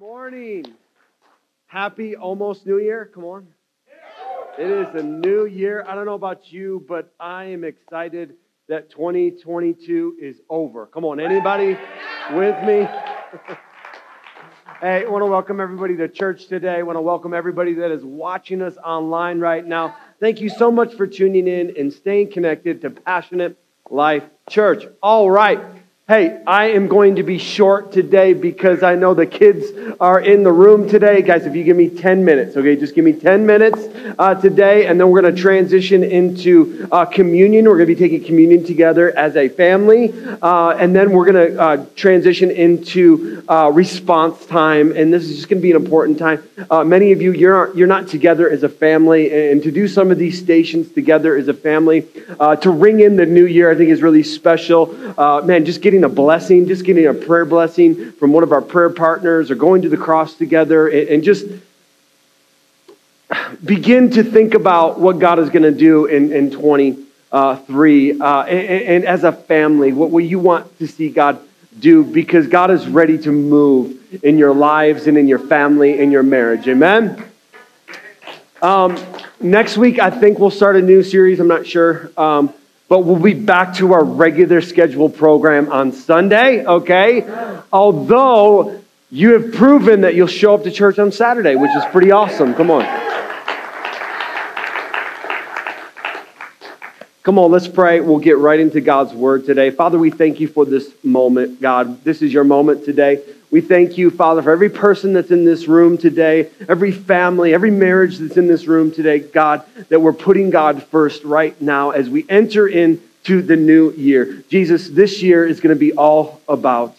morning. Happy almost New Year. Come on. It is a new year. I don't know about you, but I am excited that 2022 is over. Come on, anybody with me? hey, I want to welcome everybody to church today. I want to welcome everybody that is watching us online right now. Thank you so much for tuning in and staying connected to Passionate Life Church. All right. Hey, I am going to be short today because I know the kids are in the room today. Guys, if you give me 10 minutes, okay, just give me 10 minutes uh, today, and then we're going to transition into uh, communion. We're going to be taking communion together as a family, uh, and then we're going to uh, transition into uh, response time, and this is just going to be an important time. Uh, many of you, you're, you're not together as a family, and to do some of these stations together as a family, to ring in the new year, I think is really special. man, just getting getting a blessing, just getting a prayer blessing from one of our prayer partners or going to the cross together and, and just begin to think about what God is going to do in, in 23. Uh, and, and, as a family, what will you want to see God do? Because God is ready to move in your lives and in your family and your marriage. Amen? Um, next week, I think we'll start a new series. I'm not sure. Um, but we'll be back to our regular schedule program on Sunday, okay? Although you have proven that you'll show up to church on Saturday, which is pretty awesome. Come on. Come on, let's pray. We'll get right into God's word today. Father, we thank you for this moment, God. This is your moment today. We thank you, Father, for every person that's in this room today, every family, every marriage that's in this room today, God, that we're putting God first right now as we enter into the new year. Jesus, this year is going to be all about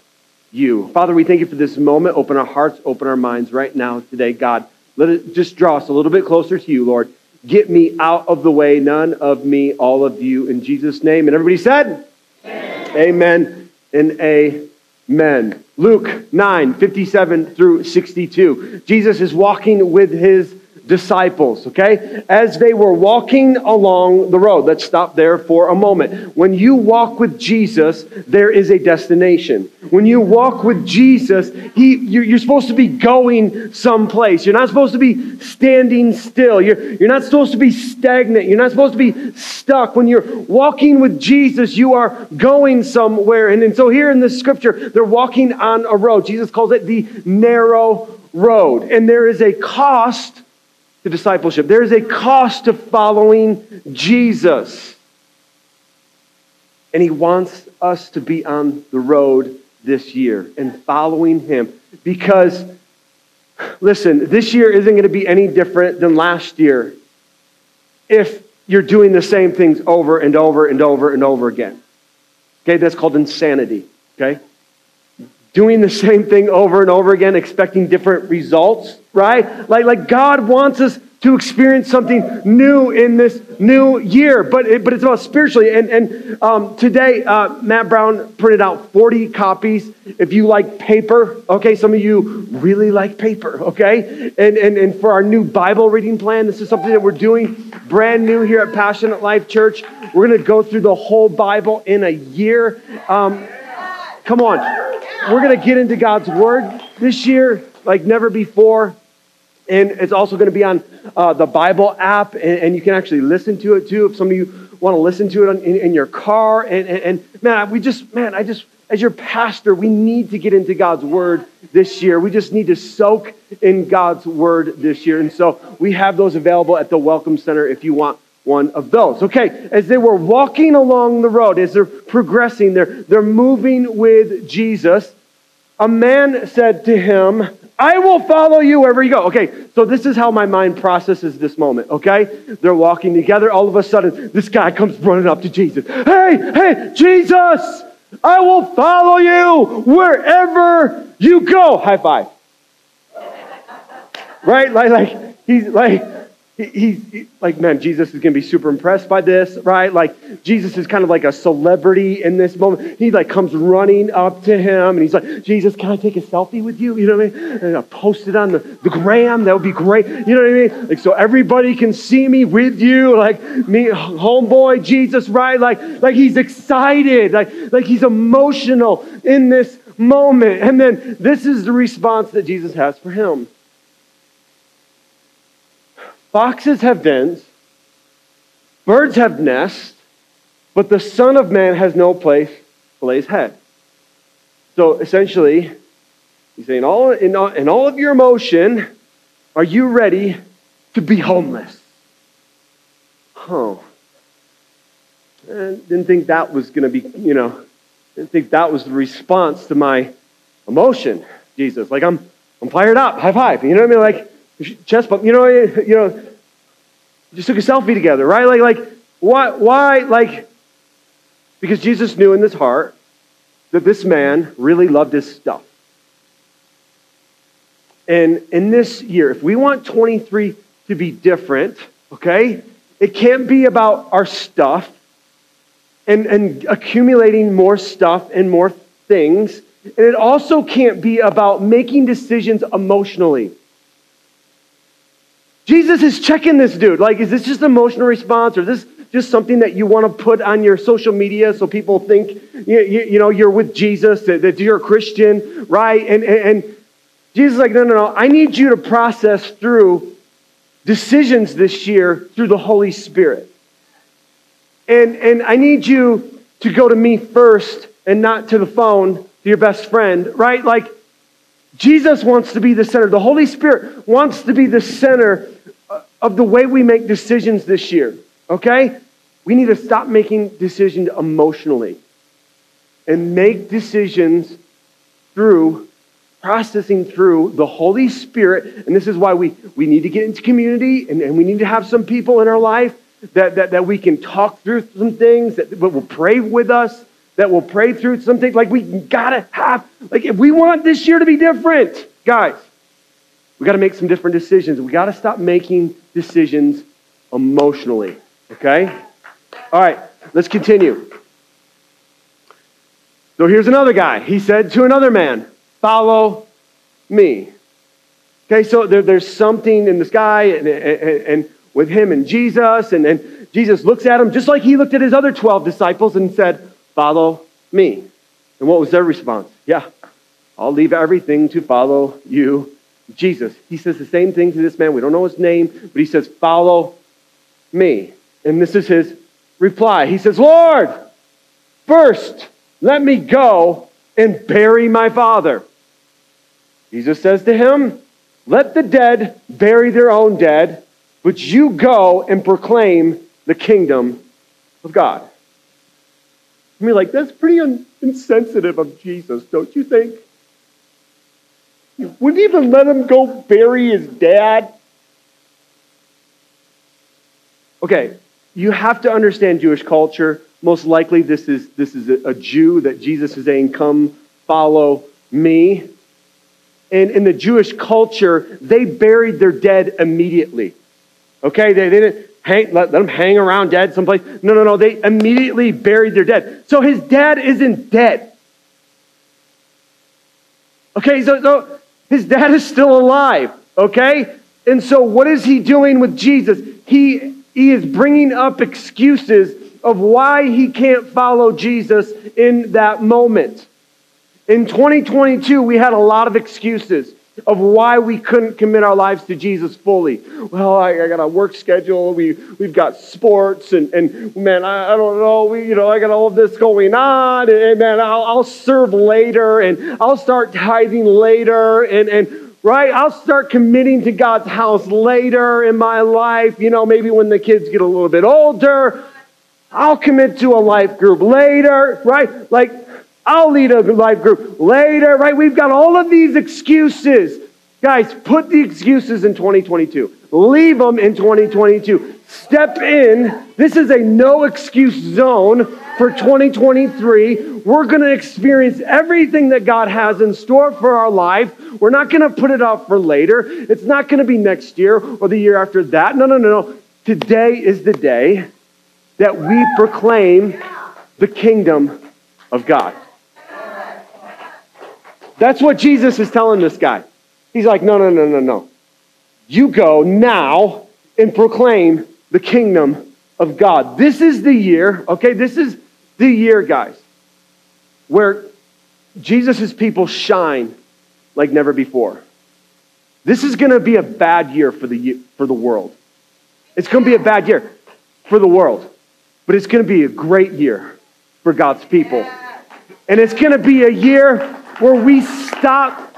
you. Father, we thank you for this moment. Open our hearts, open our minds right now today, God. Let it just draw us a little bit closer to you, Lord. Get me out of the way, none of me, all of you, in Jesus' name. And everybody said, Amen, Amen and amen. Luke 9, 57 through 62. Jesus is walking with his disciples, okay? As they were walking along the road. Let's stop there for a moment. When you walk with Jesus, there is a destination. When you walk with Jesus, he, you're supposed to be going someplace. You're not supposed to be standing still. You're, you're not supposed to be stagnant. You're not supposed to be stuck. When you're walking with Jesus, you are going somewhere. And, and so here in the scripture, they're walking on a road. Jesus calls it the narrow road. And there is a cost to discipleship. There is a cost to following Jesus. And he wants us to be on the road this year and following him because, listen, this year isn't going to be any different than last year if you're doing the same things over and over and over and over again. Okay, that's called insanity. Okay? Doing the same thing over and over again, expecting different results right? Like, like God wants us to experience something new in this new year, but, it, but it's about spiritually. And, and um, today, uh, Matt Brown printed out 40 copies. If you like paper, okay, some of you really like paper, okay? And, and, and for our new Bible reading plan, this is something that we're doing brand new here at Passionate Life Church. We're going to go through the whole Bible in a year. Um, come on. We're going to get into God's Word this year like never before. And it's also going to be on uh, the Bible app, and, and, you can actually listen to it too if some of you want to listen to it on, in, in, your car. And, and, and, man, we just, man, I just, as your pastor, we need to get into God's word this year. We just need to soak in God's word this year. And so we have those available at the Welcome Center if you want one of those. Okay, as they were walking along the road, as they're progressing, they're, they're moving with Jesus, a man said to him, I will follow you wherever you go. Okay, so this is how my mind processes this moment, okay? They're walking together. All of a sudden, this guy comes running up to Jesus. Hey, hey, Jesus, I will follow you wherever you go. High five. Right? Like, like he's like, he's he, like, man, Jesus is going to be super impressed by this, right? Like, Jesus is kind of like a celebrity in this moment. He like comes running up to him and he's like, Jesus, can I take a selfie with you? You know what I mean? And I'll post it on the, the gram. That would be great. You know what I mean? Like, so everybody can see me with you, like me, homeboy, Jesus, right? Like, like he's excited, like, like he's emotional in this moment. And then this is the response that Jesus has for him. Foxes have dens, birds have nests, but the Son of Man has no place to lay his head. So essentially, he's saying, all, in, all, in all of your emotion, are you ready to be homeless? Oh. I didn't think that was going to be, you know, didn't think that was the response to my emotion, Jesus. Like I'm, I'm fired up. High five. You know what I mean? Like chest bump. You know, you know, just took a selfie together, right? Like, like why, why, like, because Jesus knew in his heart that this man really loved his stuff. And in this year, if we want 23 to be different, okay, it can't be about our stuff and, and accumulating more stuff and more things. And it also can't be about making decisions emotionally. Jesus is checking this dude. Like, is this just an emotional response or is this just something that you want to put on your social media so people think, you, you, you know, you're with Jesus, that, that, you're a Christian, right? And, and, and Jesus is like, no, no, no. I need you to process through decisions this year through the Holy Spirit. And, and I need you to go to me first and not to the phone, to your best friend, right? Like, Jesus wants to be the center. The Holy Spirit wants to be the center uh, of the way we make decisions this year, okay? We need to stop making decisions emotionally and make decisions through processing through the Holy Spirit. And this is why we, we need to get into community and, and we need to have some people in our life that, that, that we can talk through some things, that, that will pray with us, that will pray through some things. Like we gotta have, like if we want this year to be different, guys, we gotta make some different decisions. We gotta stop making decisions emotionally. Okay? All right, let's continue. So here's another guy. He said to another man, Follow me. Okay, so there, there's something in the sky, and, and, and with him and Jesus. And then Jesus looks at him just like he looked at his other 12 disciples and said, Follow me. And what was their response? Yeah, I'll leave everything to follow you, Jesus. He says the same thing to this man. We don't know his name, but he says, Follow me. And this is his reply. He says, Lord, first let me go and bury my father. Jesus says to him, Let the dead bury their own dead but you go and proclaim the kingdom of God. I mean, like, that's pretty un- insensitive of Jesus, don't you think? You wouldn't even let him go bury his dad. Okay, you have to understand Jewish culture. Most likely, this is, this is a, a Jew that Jesus is saying, Come, follow me. And in the Jewish culture, they buried their dead immediately. Okay, they, they didn't hang, let, let them hang around dead someplace. No, no, no. They immediately buried their dead. So his dad isn't dead. Okay, so, so his dad is still alive. Okay? And so what is he doing with Jesus? He, he is bringing up excuses of why he can't follow Jesus in that moment. In 2022, we had a lot of excuses of why we couldn't commit our lives to Jesus fully. Well, I, I got a work schedule. We, we've got sports, and, and man, I, I don't know. We, you know, I got all of this going on, and, and man, I'll, I'll serve later, and I'll start tithing later, and, and right, I'll start committing to God's house later in my life. You know, maybe when the kids get a little bit older, I'll commit to a life group later, right? Like, I'll lead a life group later, right? We've got all of these excuses. Guys, put the excuses in 2022. Leave them in 2022. Step in. This is a no excuse zone for 2023. We're going to experience everything that God has in store for our life. We're not going to put it off for later. It's not going to be next year or the year after that. No, no, no, no. Today is the day that we proclaim the kingdom of God. That's what Jesus is telling this guy. He's like, no, no, no, no, no. You go now and proclaim the kingdom of God. This is the year, okay? This is the year, guys, where Jesus' people shine like never before. This is going to be a bad year for the, for the world. It's going to be a bad year for the world, but it's going to be a great year for God's people. And it's going to be a year where we stop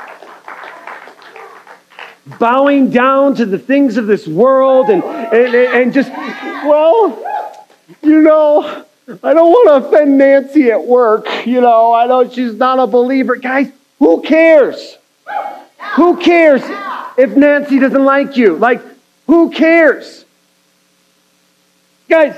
bowing down to the things of this world and, and, and just, well, you know, I don't want to offend Nancy at work. You know, I know she's not a believer. Guys, who cares? Who cares if Nancy doesn't like you? Like, who cares? Guys,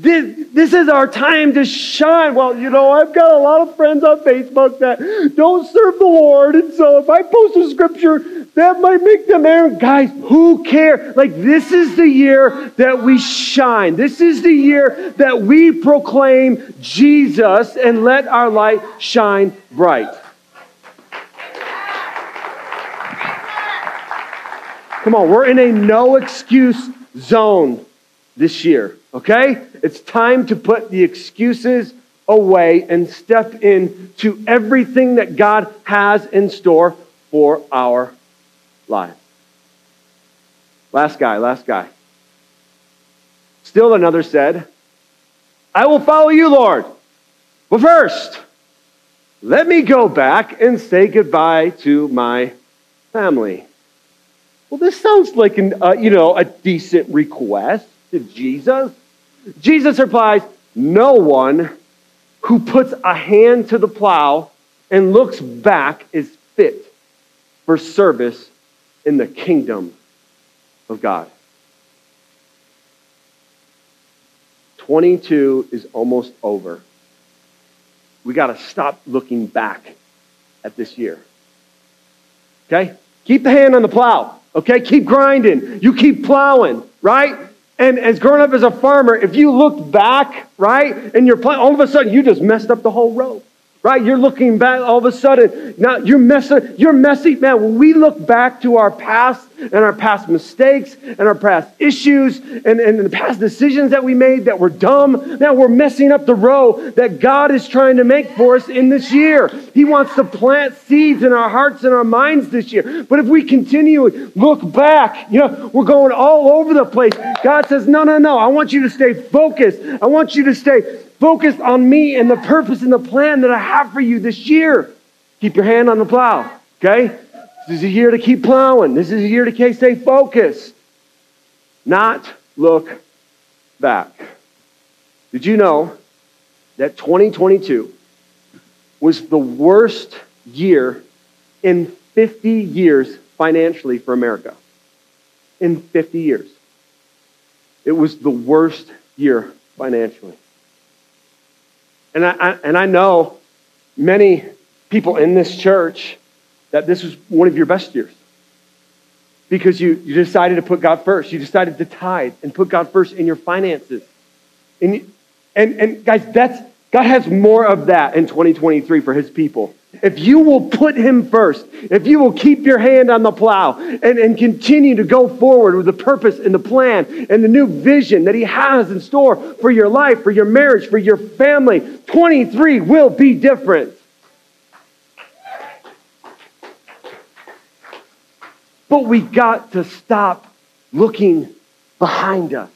this, this is our time to shine. Well, you know, I've got a lot of friends on Facebook that don't serve the Lord. And so if I post a scripture, that might make them arrogant. Guys, who cares? Like, this is the year that we shine. This is the year that we proclaim Jesus and let our light shine bright. Come on, we're in a no excuse zone this year, okay? It's time to put the excuses away and step into everything that God has in store for our lives. Last guy, last guy. Still another said, I will follow you, Lord. But first, let me go back and say goodbye to my family. Well, this sounds like an, uh, you know, a decent request to Jesus. Jesus replies, No one who puts a hand to the plow and looks back is fit for service in the kingdom of God. 22 is almost over. We got to stop looking back at this year. Okay? Keep the hand on the plow. Okay? Keep grinding. You keep plowing, right? And as growing up as a farmer, if you looked back, right, and you're all of a sudden you just messed up the whole row. Right? You're looking back all of a sudden. Now you're messy. You're messy. Man, when we look back to our past and our past mistakes and our past issues and, and the past decisions that we made that were dumb, now we're messing up the row that God is trying to make for us in this year. He wants to plant seeds in our hearts and our minds this year. But if we continue look back, you know, we're going all over the place. God says, no, no, no. I want you to stay focused. I want you to stay Focus on me and the purpose and the plan that I have for you this year. Keep your hand on the plow, okay? This is a year to keep plowing. This is a year to stay focused, not look back. Did you know that 2022 was the worst year in 50 years financially for America? In 50 years. It was the worst year financially. And I, I, and I know many people in this church that this was one of your best years because you, you decided to put God first. You decided to tithe and put God first in your finances. And, and, and guys, that's, God has more of that in 2023 for his people. If you will put him first, if you will keep your hand on the plow and, and continue to go forward with the purpose and the plan and the new vision that he has in store for your life, for your marriage, for your family, 23 will be different. But we got to stop looking behind us.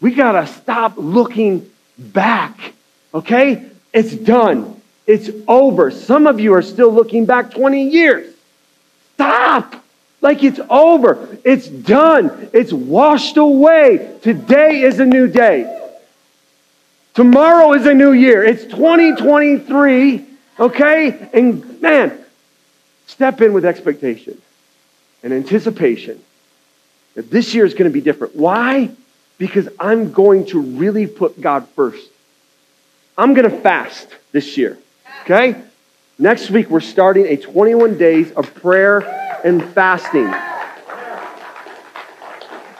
We got to stop looking back. Okay? It's done. It's over. Some of you are still looking back 20 years. Stop! Like it's over. It's done. It's washed away. Today is a new day. Tomorrow is a new year. It's 2023, okay? And man, step in with expectation and anticipation that this year is going to be different. Why? Because I'm going to really put God first. I'm going to fast this year. Okay? Next week, we're starting a 21 days of prayer and fasting.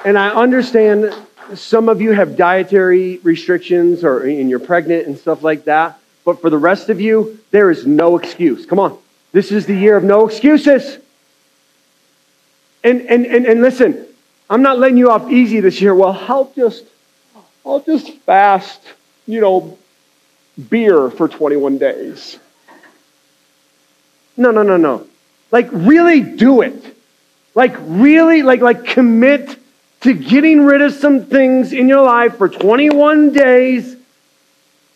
And I understand some of you have dietary restrictions or and you're pregnant and stuff like that. But for the rest of you, there is no excuse. Come on. This is the year of no excuses. And, and, and, and listen, I'm not letting you off easy this year. Well, I'll just, I'll just fast, you know, beer for 21 days. No, no, no, no. Like really do it. Like really, like, like commit to getting rid of some things in your life for 21 days.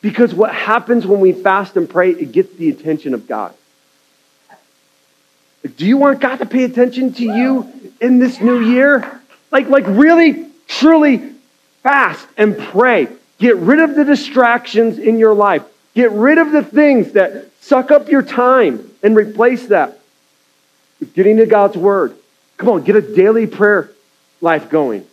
Because what happens when we fast and pray, it gets the attention of God. Do you want God to pay attention to you in this new year? Like, like really, truly fast and pray. Get rid of the distractions in your life. Get rid of the things that suck up your time and replace that with getting to God's word. Come on, get a daily prayer life going.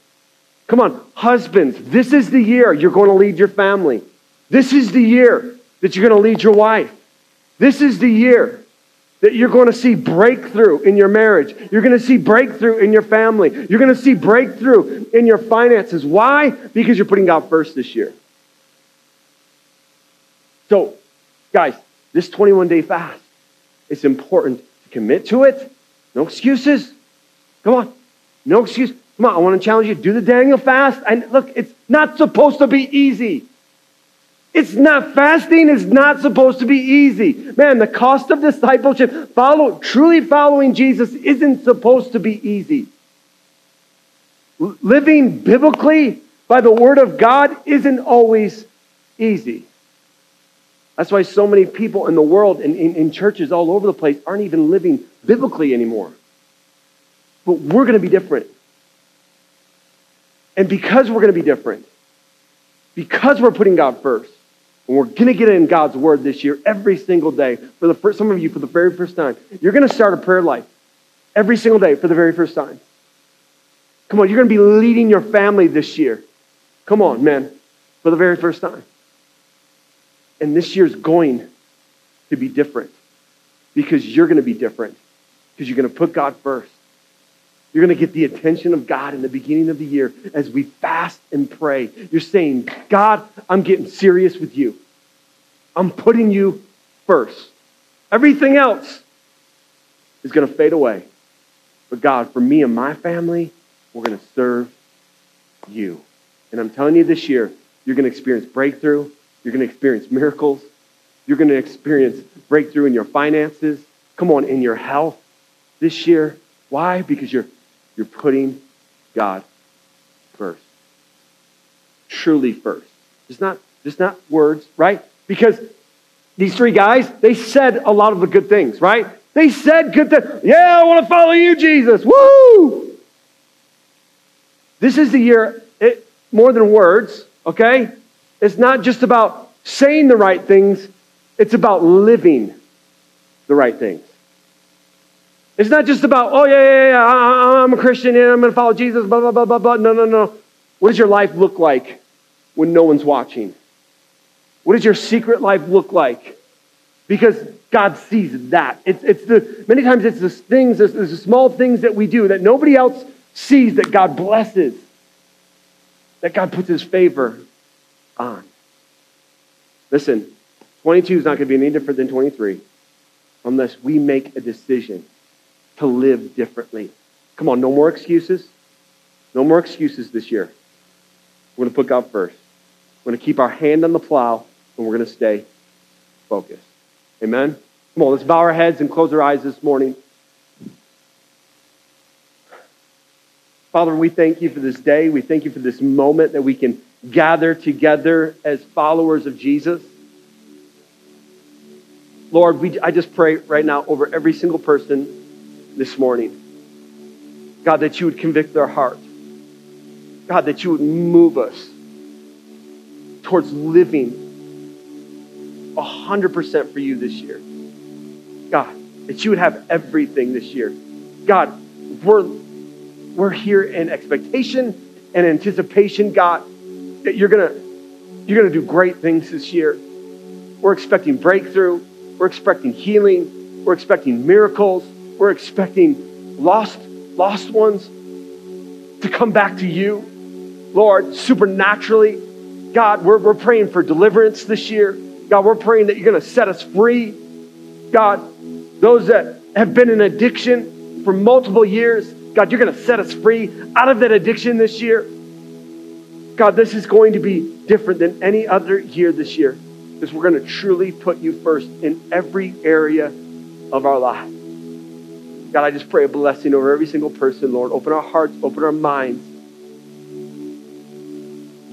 Come on, husbands, this is the year you're going to lead your family. This is the year that you're going to lead your wife. This is the year that you're going to see breakthrough in your marriage. You're going to see breakthrough in your family. You're going to see breakthrough in your finances. Why? Because you're putting God first this year. So, guys, this 21 day fast, it's important to commit to it. No excuses. Come on. No excuse. Come on, I want to challenge you. Do the Daniel fast. And look, it's not supposed to be easy. It's not fasting is not supposed to be easy. Man, the cost of discipleship, follow truly following Jesus isn't supposed to be easy. Living biblically by the word of God isn't always easy. That's why so many people in the world and in, in churches all over the place aren't even living biblically anymore. But we're going to be different. And because we're going to be different, because we're putting God first, and we're going to get in God's word this year every single day. For the first, some of you, for the very first time, you're going to start a prayer life every single day for the very first time. Come on, you're going to be leading your family this year. Come on, man, for the very first time. And this year's going to be different because you're going to be different because you're going to put God first. You're going to get the attention of God in the beginning of the year as we fast and pray. You're saying, God, I'm getting serious with you. I'm putting you first. Everything else is going to fade away. But God, for me and my family, we're going to serve you. And I'm telling you this year, you're going to experience breakthrough. You're going to experience miracles. You're going to experience breakthrough in your finances. Come on, in your health this year. Why? Because you're you're putting God first. Truly first. Just not, just not words, right? Because these three guys, they said a lot of the good things, right? They said good things. Yeah, I want to follow you, Jesus. Woo! This is the year, it, more than words, okay? It's not just about saying the right things, it's about living the right things. It's not just about, oh, yeah, yeah, yeah, I, am a Christian and I'm going to follow Jesus, blah, blah, blah, blah, blah. No, no, no. What does your life look like when no one's watching? What does your secret life look like? Because God sees that. It's, it's the, many times it's the things, it's the small things that we do that nobody else sees that God blesses, that God puts his favor on. Listen, 22 is not going to be any different than 23 unless we make a decision to live differently. Come on, no more excuses. No more excuses this year. We're going to put God first. We're going to keep our hand on the plow, and we're going to stay focused. Amen? Come on, let's bow our heads and close our eyes this morning. Father, we thank you for this day. We thank you for this moment that we can gather together as followers of Jesus. Lord, we, I just pray right now over every single person this morning. God, that you would convict their heart. God, that you would move us towards living 100% for you this year. God, that you would have everything this year. God, we're, we're here in expectation and anticipation, God, that you're going to you're going to do great things this year. We're expecting breakthrough. We're expecting healing. We're expecting miracles. We're expecting lost, lost ones to come back to you. Lord, supernaturally, God, we're, we're praying for deliverance this year. God, we're praying that you're going to set us free. God, those that have been in addiction for multiple years, God, you're going to set us free out of that addiction this year. God, this is going to be different than any other year this year because we're going to truly put you first in every area of our lives. God, I just pray a blessing over every single person, Lord. Open our hearts, open our minds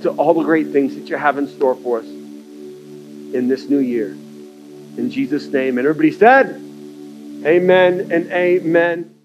to all the great things that you have in store for us in this new year. In Jesus' name. And everybody said, Amen and amen.